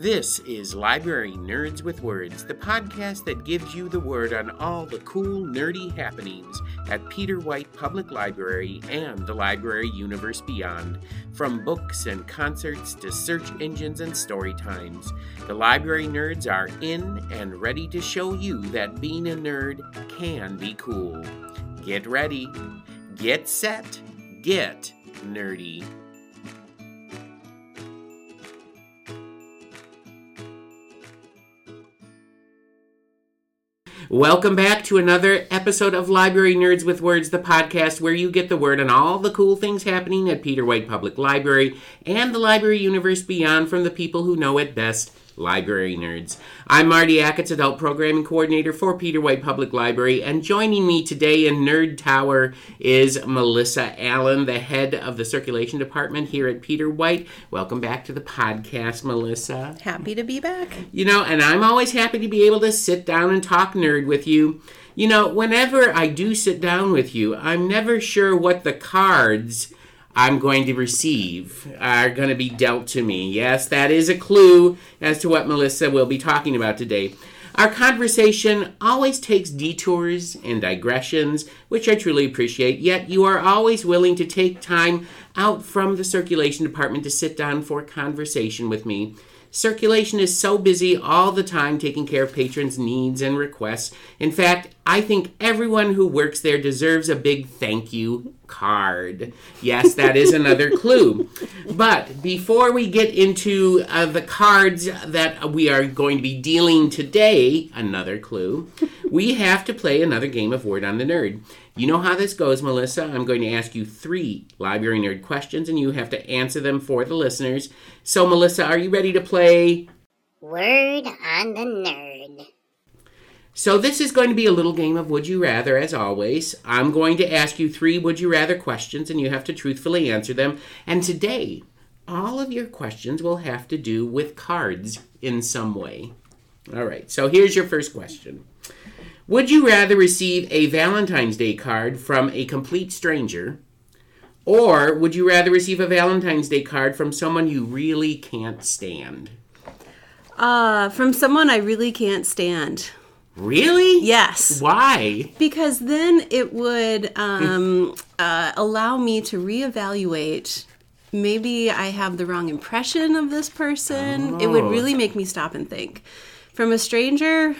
This is Library Nerds with Words, the podcast that gives you the word on all the cool, nerdy happenings at Peter White Public Library and the library universe beyond. From books and concerts to search engines and story times, the library nerds are in and ready to show you that being a nerd can be cool. Get ready, get set, get nerdy. Welcome back to another episode of Library Nerds with Words, the podcast where you get the word on all the cool things happening at Peter White Public Library and the library universe beyond from the people who know it best library nerds. I'm Marty Achatz, Adult Programming Coordinator for Peter White Public Library, and joining me today in Nerd Tower is Melissa Allen, the head of the Circulation Department here at Peter White. Welcome back to the podcast, Melissa. Happy to be back. You know, and I'm always happy to be able to sit down and talk nerd with you. You know, whenever I do sit down with you, I'm never sure what the cards I'm going to receive are going to be dealt to me. Yes, that is a clue as to what Melissa will be talking about today. Our conversation always takes detours and digressions, which I truly appreciate, yet you are always willing to take time out from the circulation department to sit down for conversation with me. Circulation is so busy all the time taking care of patrons' needs and requests. In fact, I think everyone who works there deserves a big thank you card. Yes, that is another clue. But before we get into uh, the cards that we are going to be dealing today, another clue, we have to play another game of Word on the Nerd. You know how this goes, Melissa. I'm going to ask you three library nerd questions, and you have to answer them for the listeners. So, Melissa, are you ready to play? Word on the Nerd. So, this is going to be a little game of Would You Rather, as always. I'm going to ask you three Would You Rather questions, and you have to truthfully answer them. And today, all of your questions will have to do with cards in some way. All right, so here's your first question Would you rather receive a Valentine's Day card from a complete stranger? Or would you rather receive a Valentine's Day card from someone you really can't stand? Uh, from someone I really can't stand. Really? Yes. Why? Because then it would um, uh, allow me to reevaluate. Maybe I have the wrong impression of this person. It would Oh. really make me stop and think. From a stranger,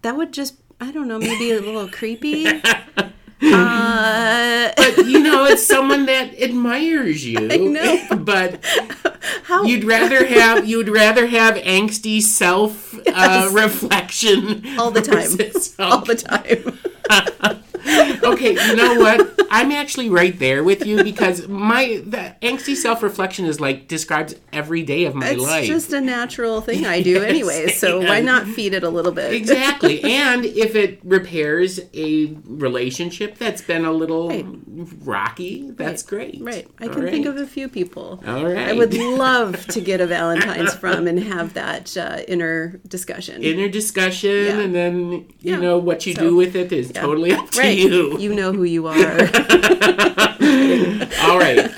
that would just, I don't know, maybe a little creepy. Uh, But you know, it's someone that admires you. I know. But how? you'd rather have you'd rather have angsty self uh, reflection all the time. All the time. okay, you know what? I'm actually right there with you because my the angsty self reflection is like describes every day of my It's life. It's just a natural thing I do Yes, anyway, so why not feed it a little bit? Exactly. and if it repairs a relationship that's been a little Right. rocky, that's great. Right. I All can think of a few people. All right. I would love to get a Valentine's from and have that uh, inner discussion. Inner discussion, Yeah. and then you Yeah. know what you So, do with it is totally up to right. you. You know who you are. All right.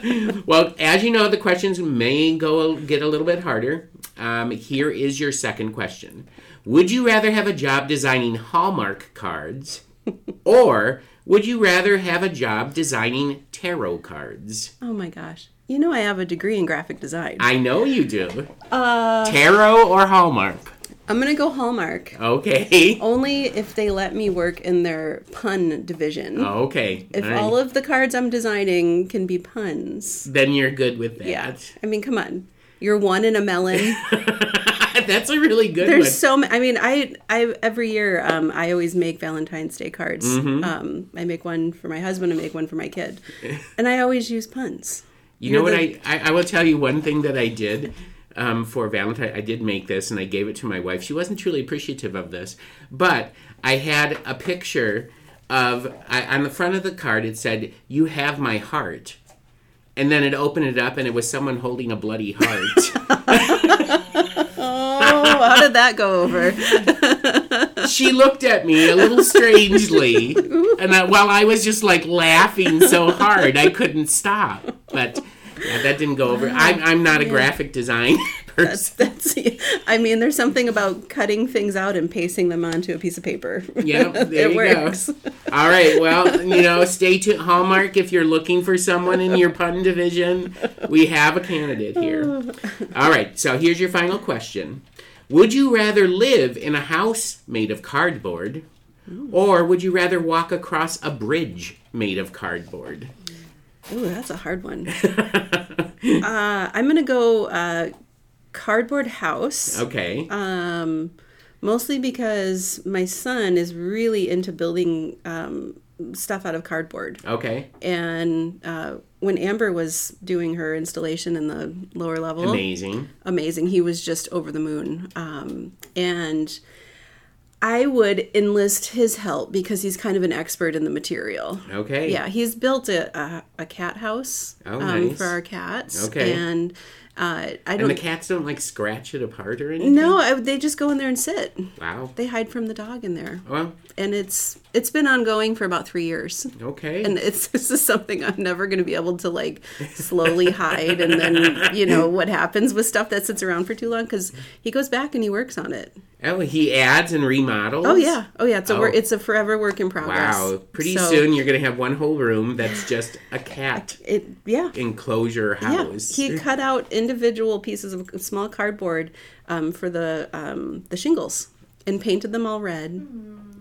well, as you know, the questions may go get a little bit harder. Um, here is your second question: Would you rather have a job designing Hallmark cards, or would you rather have a job designing tarot cards? oh my gosh. You know I have a degree in graphic design. I know you do. Uh, Tarot or Hallmark? I'm going to go Hallmark. Okay. Only if they let me work in their pun division. Okay. If All right. all of the cards I'm designing can be puns. then you're good with that. Yeah. I mean, come on. You're one in a melon. That's a really good There's one. so many. I mean, I I every year um, I always make Valentine's Day cards. Mm-hmm. Um, I make one for my husband. I make one for my kid, and I always use puns. You know You're what the- I, I I will tell you one thing that I did um, for Valentine. I did make this and I gave it to my wife. She wasn't truly appreciative of this, but I had a picture of I, on the front of the card. It said, "You have my heart," and then it opened it up and it was someone holding a bloody heart. Oh, how did that go over? she looked at me a little strangely, and I, while I was just like laughing so hard I couldn't stop, but. Yeah, that didn't go over. I'm, oh, I'm not a graphic design person. That's, I mean, there's something about cutting things out and pasting them onto a piece of paper. Yep, there it you works. go. All right, well, you know, stay tuned. Hallmark, if you're looking for someone in your pun division, we have a candidate here. All right, so here's your final question Would you rather live in a house made of cardboard, or would you rather walk across a bridge made of cardboard? Ooh, that's a hard one. uh, I'm gonna go uh, cardboard house. Okay. Um, mostly because my son is really into building um, stuff out of cardboard. Okay. And uh, when Amber was doing her installation in the lower level, Amazing. amazing. He was just over the moon. Um, and I would enlist his help because he's kind of an expert in the material. Okay. Yeah, he's built a, a, a cat house Oh, um, nice. for our cats. Okay. And uh, I don't And the cats don't like scratch it apart or anything? No, I, they just go in there and sit. Wow. They hide from the dog in there, Well, and it's it's been ongoing for about three years. okay. And it's this is something I'm never going to be able to like slowly hide, and then you know what happens with stuff that sits around for too long because he goes back and he works on it. Oh, he adds and remodels? Oh yeah, oh yeah. It's a wor- Oh. it's a forever work in progress. Wow. Pretty So, soon you're going to have one whole room that's just a cat It yeah. enclosure house. Yeah, house. he cut out individual pieces of small cardboard um, for the um, the shingles and painted them all red.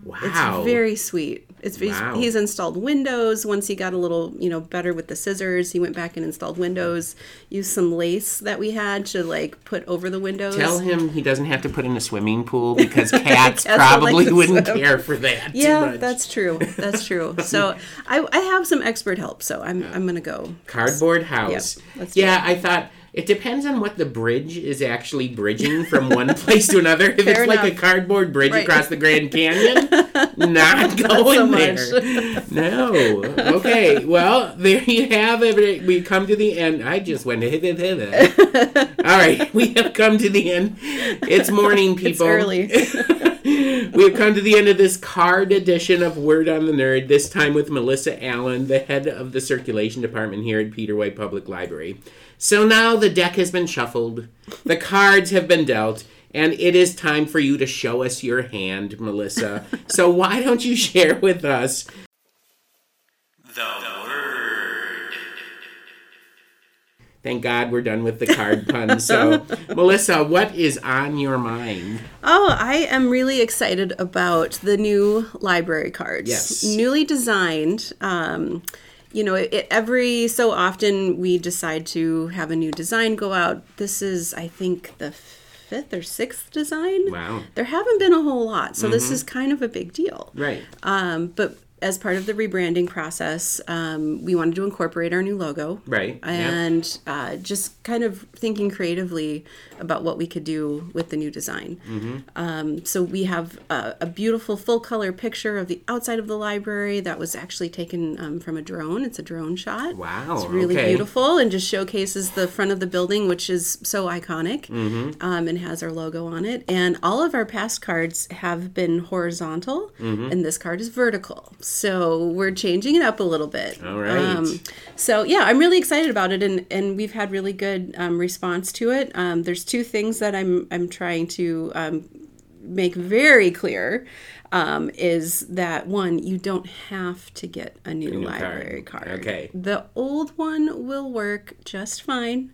Wow. It's very sweet. It's he's, Wow. he's installed windows. Once he got a little, you know, better with the scissors, he went back and installed windows. Used some lace that we had to like put over the windows. Tell him he doesn't have to put in a swimming pool because cats Cats probably like wouldn't swim. care for that. too Yeah, much. that's true. That's true. So I, I have some expert help. So I'm I'm gonna go. cardboard house. let's yeah, I thought it depends on what the bridge is actually bridging from one place to another. If Fair it's like a cardboard bridge Right. across the Grand Canyon, not going so there. No. Okay. Well, there you have it. We come to the end. I just went hither hither. All right, we have come to the end. It's morning, people. It's early. we have come to the end of this card edition of Word on the Nerd, this time with Melissa Allen, the head of the circulation department here at Peter White Public Library. So now the deck has been shuffled, the cards have been dealt, and it is time for you to show us your hand, Melissa. so why don't you share with us the word? Thank God we're done with the card puns. So, Melissa, what is on your mind? Oh, I am really excited about the new library cards. Yes. Newly designed. Um, you know, it, every so often we decide to have a new design go out. This is, I think, the fifth or sixth design. Wow. There haven't been a whole lot, so this is kind of a big deal. Right. Um, but as part of the rebranding process, um, we wanted to incorporate our new logo. Right, yeah. And uh, just kind of thinking creatively about what we could do with the new design. Mm-hmm. Um, so we have a, a beautiful full color picture of the outside of the library that was actually taken um, from a drone. It's a drone shot. Wow, It's really okay. beautiful and just showcases the front of the building, which is so iconic Mm-hmm. um, and has our logo on it. And all of our past cards have been horizontal, Mm-hmm. and this card is vertical. So we're changing it up a little bit. All right. so yeah, I'm really excited about it, and and we've had really good um, response to it. Um, there's two things that I'm I'm trying to um, make very clear. Um, is that one you don't have to get a new, new card. library card. Okay. The old one will work just fine.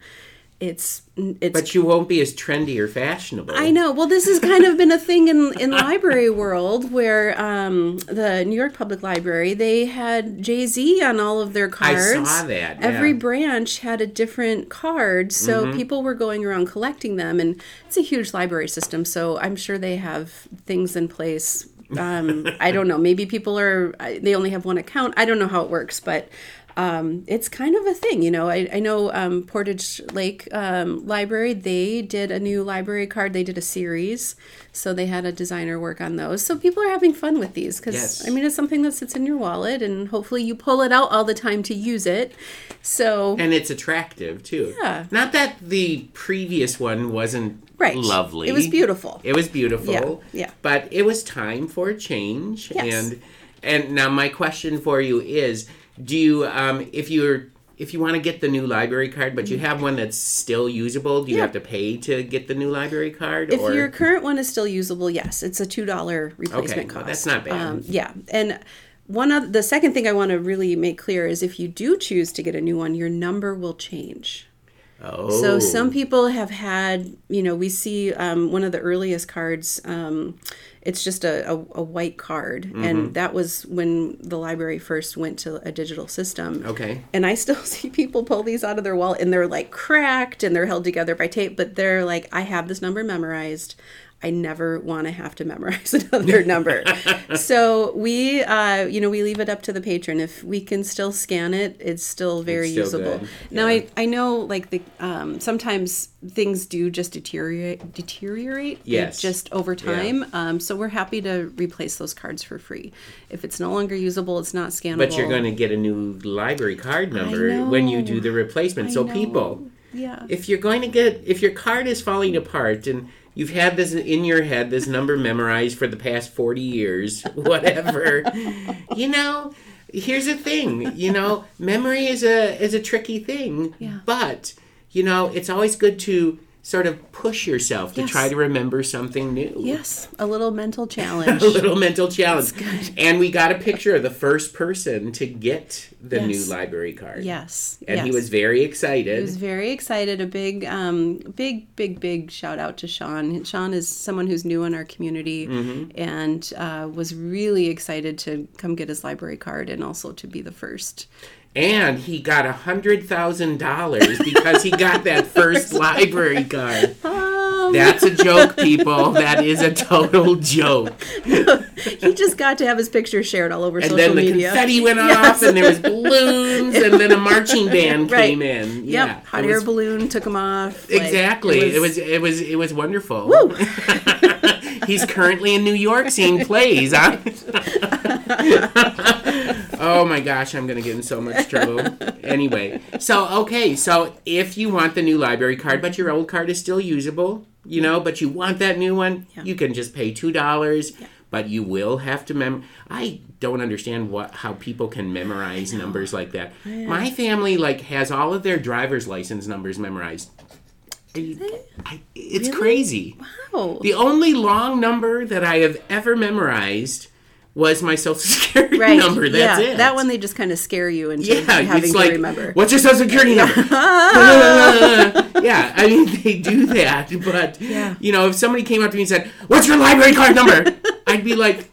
It's it's But you won't be as trendy or fashionable. I know. Well, this has kind of been a thing in in library world where um, the New York Public Library they had Jay Z on all of their cards I saw that, Every yeah. Mm-hmm. branch had a different card, so people were going around collecting them, and it's a huge library system. So I'm sure they have things in place. Um, I don't know. Maybe people are they only have one account. I don't know how it works, but um, it's kind of a thing, you know. I, I know um, Portage Lake um, Library, they did a new library card. They did a series. So they had a designer work on those. So people are having fun with these because, Yes. I mean, it's something that sits in your wallet and hopefully you pull it out all the time to use it. So, And it's attractive too. Yeah. Not that the previous one wasn't right. lovely. It was beautiful. It was beautiful. Yeah, yeah. But it was time for a change. Yes. And and now my question for you is do you um if you're if you want to get the new library card, but you have one that's still usable, do you Yeah. have to pay to get the new library card? If or your current one is still usable, yes, it's a two dollar replacement well, cost. that's not bad. Um, yeah, and one of the second thing I want to really make clear is if you do choose to get a new one, your number will change. Oh, So some people have had, you know, we see um, one of the earliest cards. Um, it's just a, a, a white card, Mm-hmm. and that was when the library first went to a digital system. okay. And I still see people pull these out of their wallet and they're like cracked and they're held together by tape, but they're like, I have this number memorized. I never want to have to memorize another number. so we, uh, you know, we leave it up to the patron. If we can still scan it, it's still very It's still usable. good, Now yeah. I, I know like the um, sometimes things do just deteriorate deteriorate Yes. just over time. Um, so we're happy to replace those cards for free. If it's no longer usable, it's not scannable. But you're going to get a new library card number when you do the replacement. so I people, yeah. if you're going to get if your card is falling apart and you've had this in your head this number memorized for the past 40 years whatever you know here's the thing you know memory is a is a tricky thing Yeah. but you know it's always good to sort of push yourself to Yes. try to remember something new Yes, a little mental challenge. a little mental challenge and we got a picture of the first person to get the Yes. new library card yes, and he was very excited He was very excited. A big, um, big, big, big shout out to Sean. Sean is someone who's new in our community Mm-hmm. and uh, was really excited to come get his library card and also to be the first. And he got a hundred thousand dollars because he got that first library card. Um, That's a joke, people. That is a total joke. he just got to have his picture shared all over And social then the media. confetti went Yes. off, and there was balloons, and then a marching band Right. came in. Yep, Yeah, hot it air was- balloon took him off. Like, Exactly. It was, it was it was wonderful. He's currently in New York seeing plays. Huh? Oh my gosh, I'm gonna get in so much trouble. Anyway, so okay, so if you want the new library card, but your old card is still usable, you know, but you want that new one, Yeah. you can just pay two dollars. But you will have to mem. I don't understand what how people can memorize numbers like that. My family like has all of their driver's license numbers memorized. I, it's crazy. Wow. The only long number that I have ever memorized was my social security right. number. That's yeah, it. that one they just kind of scare you into Yeah, having to like, remember. what's your social security number? yeah, I mean they do that, but Yeah. you know, if somebody came up to me and said, "What's your library card number?" I'd be like,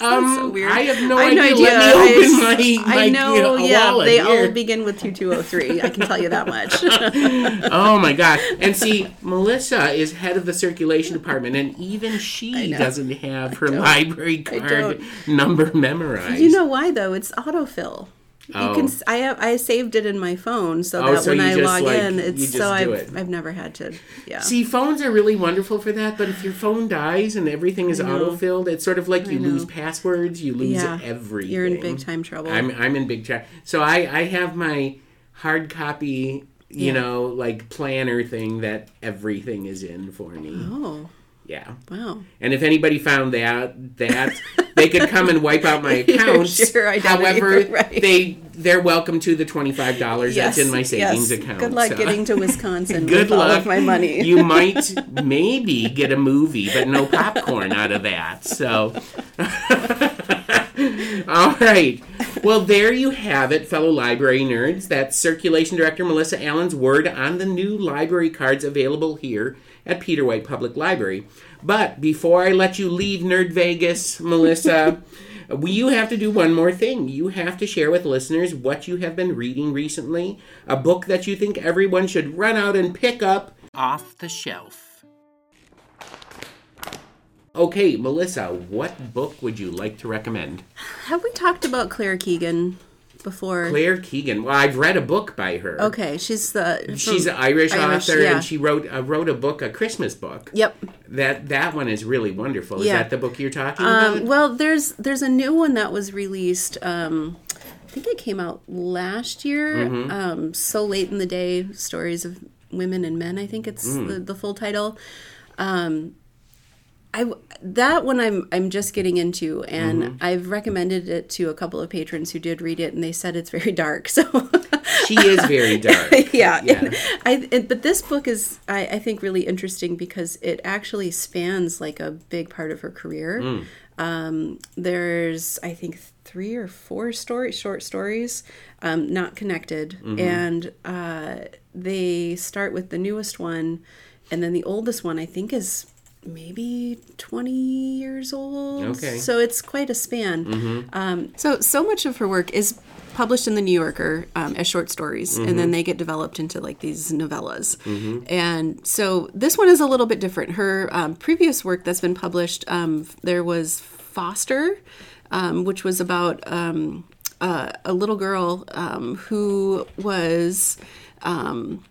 "Um, so weird. I have no I idea. no Let me open I- my, my I know, you know, yeah, they here." all begin with 2203. I can tell you that much. Oh my god! And see, Melissa is head of the circulation department, and even she doesn't have her library card number memorized. you know why though? It's autofill. Oh. You can. Oh. s- I have. I saved it in my phone so Oh, that so when I log like, in, it's so I've. it. I've never had to. Yeah. See, phones are really wonderful for that, but if your phone dies and everything is autofilled, it's sort of like you lose passwords, you lose yeah. everything. You're in big time trouble. I'm I'm in big trouble. So I I have my hard copy, you Yeah. know, like planner thing that everything is in for me. oh Yeah. wow. And if anybody found that, that they could come and wipe out my accounts. sure However, right. they they're welcome to the twenty five dollars that's in my savings yes. account. Good luck so- getting to Wisconsin Good with all luck. of my money. you might maybe get a movie, but no popcorn out of that. So, all right. Well, there you have it, fellow library nerds. That's Circulation Director Melissa Allen's word on the new library cards available here at Peter White Public Library. But before I let you leave Nerd Vegas, Melissa. We, you have to do one more thing. You have to share with listeners what you have been reading recently, a book that you think everyone should run out and pick up off the shelf. Okay, Melissa, what book would you like to recommend? Have we talked about Claire Keegan before? Claire Keegan. Well, I've read a book by her. Okay, she's the. She's an Irish, Irish, author, yeah. and she wrote uh, wrote a book, a Christmas book. Yep. That that one is really wonderful. Is that the book you're talking about? Um, well, there's there's a new one that was released. Um, I think it came out last year. Mm-hmm. Um, so late in the day, stories of women and men. I think it's Mm. the, the full title. Um, I that one I'm I'm just getting into, and I've recommended it to a couple of patrons who did read it, and they said it's very dark. So She is very dark. yeah, Yeah. I and, but this book is I, I think really interesting because it actually spans like a big part of her career. Mm. Um, there's I think three or four story short stories, um, not connected, Mm-hmm. and uh, they start with the newest one, and then the oldest one I think is maybe 20 years old. Okay. Mm-hmm. so it's quite a span. Um, so so much of her work is published in the new yorker um, as short stories and then they get developed into like these novellas. And so this one is a little bit different. Her um, previous work that's been published um, there was foster um, which was about um, uh, a little girl um, who was um,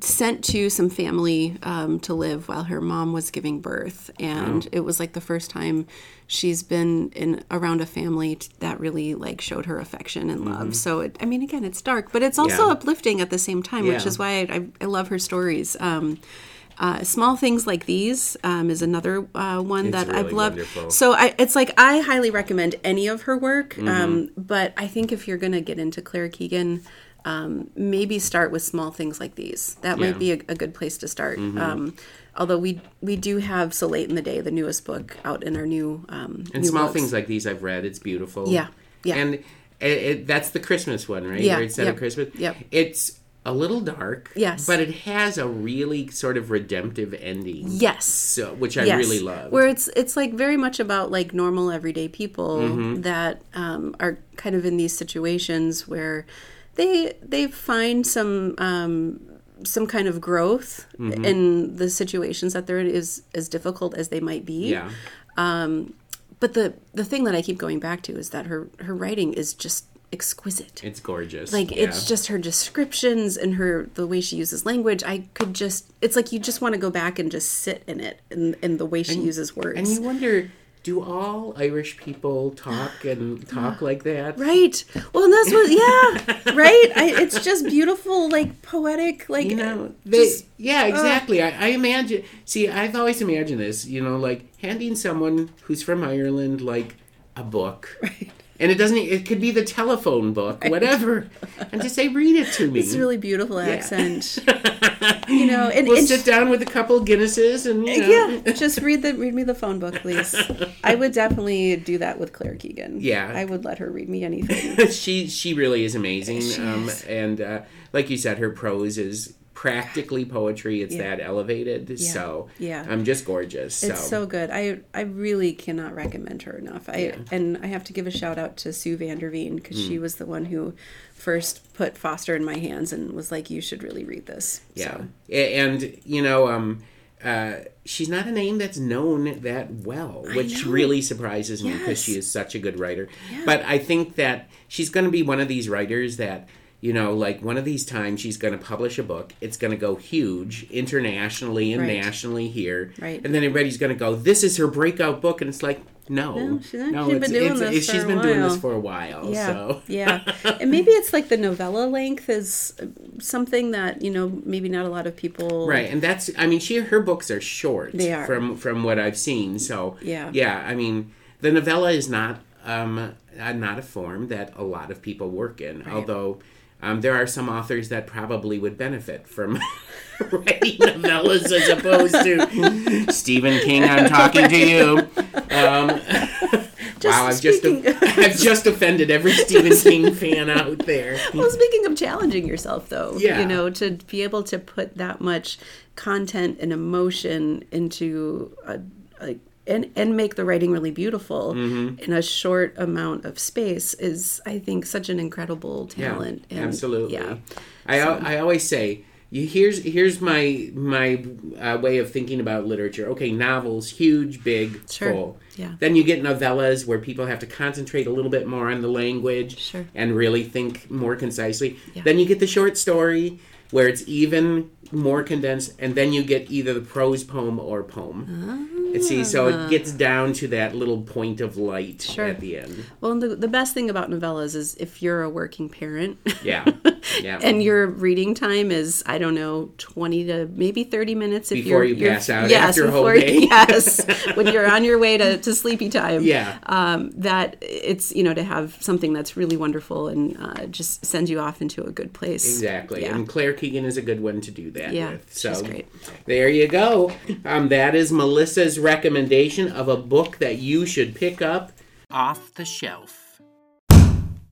sent to some family um, to live while her mom was giving birth, and it was like the first time she's been in around a family t- that really like showed her affection and love. So it, I mean, again, it's dark, but it's also Yeah. uplifting at the same time, which is why I, I, I love her stories. Um, uh, small things like these um, is another uh, one It's that I've loved. wonderful. So I, it's like I highly recommend any of her work, Mm-hmm. um, but I think if you're going to get into Claire Keegan, um, maybe start with small things like these. That Yeah. Mm-hmm. might be a, a good place to start. Um, although we we do have so late in the day the newest book out in our new um, And new small books. things like these I've read. It's beautiful. Yeah, yeah. And it, it, that's the Christmas one, right? Yeah, Where it's set yep, Christmas. yep. It's a little dark. Yes. But it has a really sort of redemptive ending. Yes. So, which I Yes. really love. Where it's it's like very much about like normal everyday people Mm-hmm. that um, are kind of in these situations where they they find some um, some kind of growth Mm-hmm. in the situations that they're in is as difficult as they might be. yeah. But the the thing that I keep going back to is that her her writing is just exquisite. It's gorgeous. like yeah. it's just her descriptions and her the way she uses language i could just it's like you just want to go back and just sit in it and, and the way she uses words And you wonder, do all Irish people talk and talk like that? right well and that's what yeah right I, it's just beautiful like poetic like You uh, know, they, just- yeah, uh, exactly. I, I imagine. See, I've always imagined this. You know, like handing someone who's from Ireland like a book, Right. And it doesn't. It could be the telephone book, whatever, and just say, "Read it to me." it's a really beautiful accent you know and, we'll and sit down with a couple Guinnesses and you know, yeah just read the read me the phone book please i would definitely do that with claire keegan Yeah. i would let her read me anything she she really is amazing. Um, and uh, like you said, her prose is practically poetry. It's Yeah. that elevated. So Yeah. I'm just gorgeous. So. It's so good. I I really cannot recommend her enough. I and I have to give a shout out to Sue Vanderveen because she Hmm. was the one who first put Foster in my hands and was like, "You should really read this." Yeah, So, and you know, um, uh, she's not a name that's known that well, which really surprises me because Yes. she is such a good writer. But I think that she's going to be one of these writers that. You know, like one of these times she's going to publish a book. It's going to go huge internationally and Right. nationally here. Right. And then everybody's going to go, this is her breakout book. And it's like, no. No, she's not- no, she's it's, been doing this a been doing this while. for a while. yeah, So. yeah, and maybe it's like the novella length is something that you know maybe not a lot of people Right, and that's I mean she her books are short They are. from from what I've seen. So Yeah. yeah. I mean the novella is not um uh, not a form that a lot of people work in. Although um, there are some authors that probably would benefit from writing novellas as opposed to Stephen King. I'm talking to you. Um, wow, I've just I've just offended every Stephen King fan out there. Well, speaking of challenging yourself, though, Yeah. you know, to be able to put that much content and emotion into a, a and and make the writing really beautiful Mm-hmm. in a short amount of space is, I think, such an incredible talent. Yeah, and, absolutely. Yeah. I al I always say here's here's my my uh, way of thinking about literature. Okay, novels, huge, big, Sure. full. Yeah. Then you get novellas where people have to concentrate a little bit more on the language Sure. and really think more concisely. Yeah. Then you get the short story where it's even more condensed, and then you get either the prose poem or poem. See, so it gets down to that little point of light Sure. at the end. Well, the, the best thing about novellas is if you're a working parent Yeah. Yeah. and your reading time is, I don't know, 20 to maybe 30 minutes. If Before you're, you you're- pass out yes, after a whole day. Yes, when you're on your way to, to sleepy time. Yeah. Um, that it's, you know, to have something that's really wonderful and uh, just sends you off into a good place. Exactly. Yeah. And Claire Keegan is a good one to do that Yeah, with. So great. there you go. Um, that is Melissa's recommendation of a book that you should pick up off the shelf.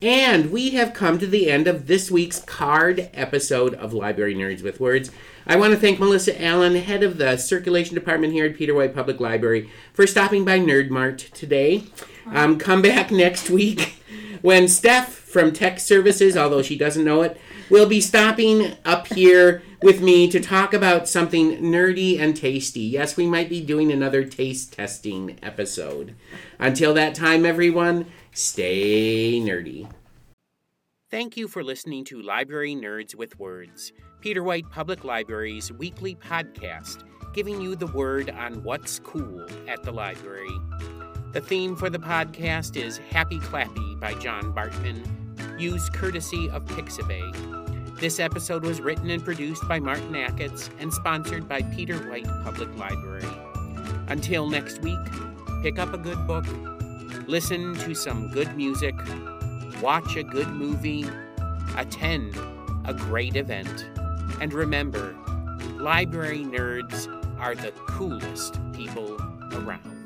And we have come to the end of this week's card episode of Library Nerds with Words. I want to thank Melissa Allen, head of the circulation department here at Peter White Public Library, for stopping by Nerd Mart today. Um, come back next week when Steph from Tech Services, although she doesn't know it, will be stopping up here with me to talk about something nerdy and tasty. Yes, we might be doing another taste testing episode. Until that time, everyone, stay nerdy. Thank you for listening to Library Nerds with Words, Peter White Public Library's weekly podcast, giving you the word on what's cool at the library. The theme for the podcast is Happy Clappy by John Bartmann, used courtesy of Pixabay. This episode was written and produced by Martin Achatz and sponsored by Peter White Public Library. Until next week, pick up a good book, listen to some good music, watch a good movie, attend a great event, and remember, library nerds are the coolest people around.